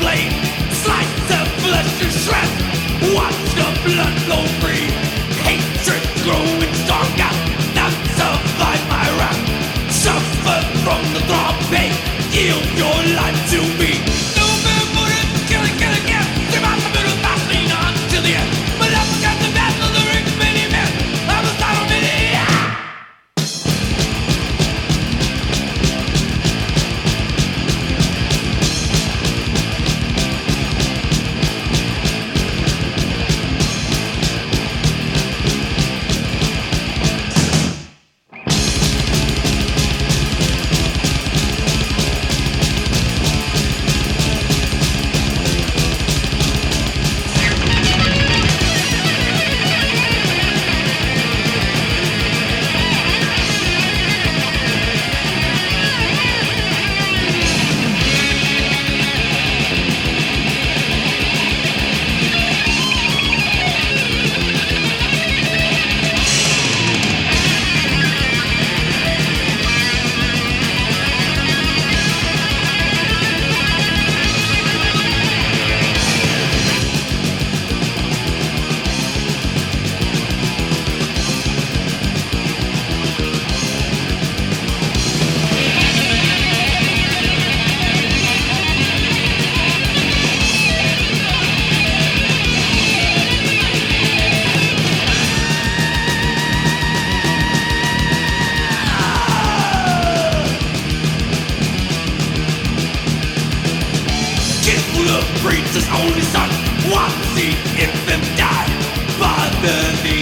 blade, slice the flesh to shreds. treats his only son. What's he if him die? Bother the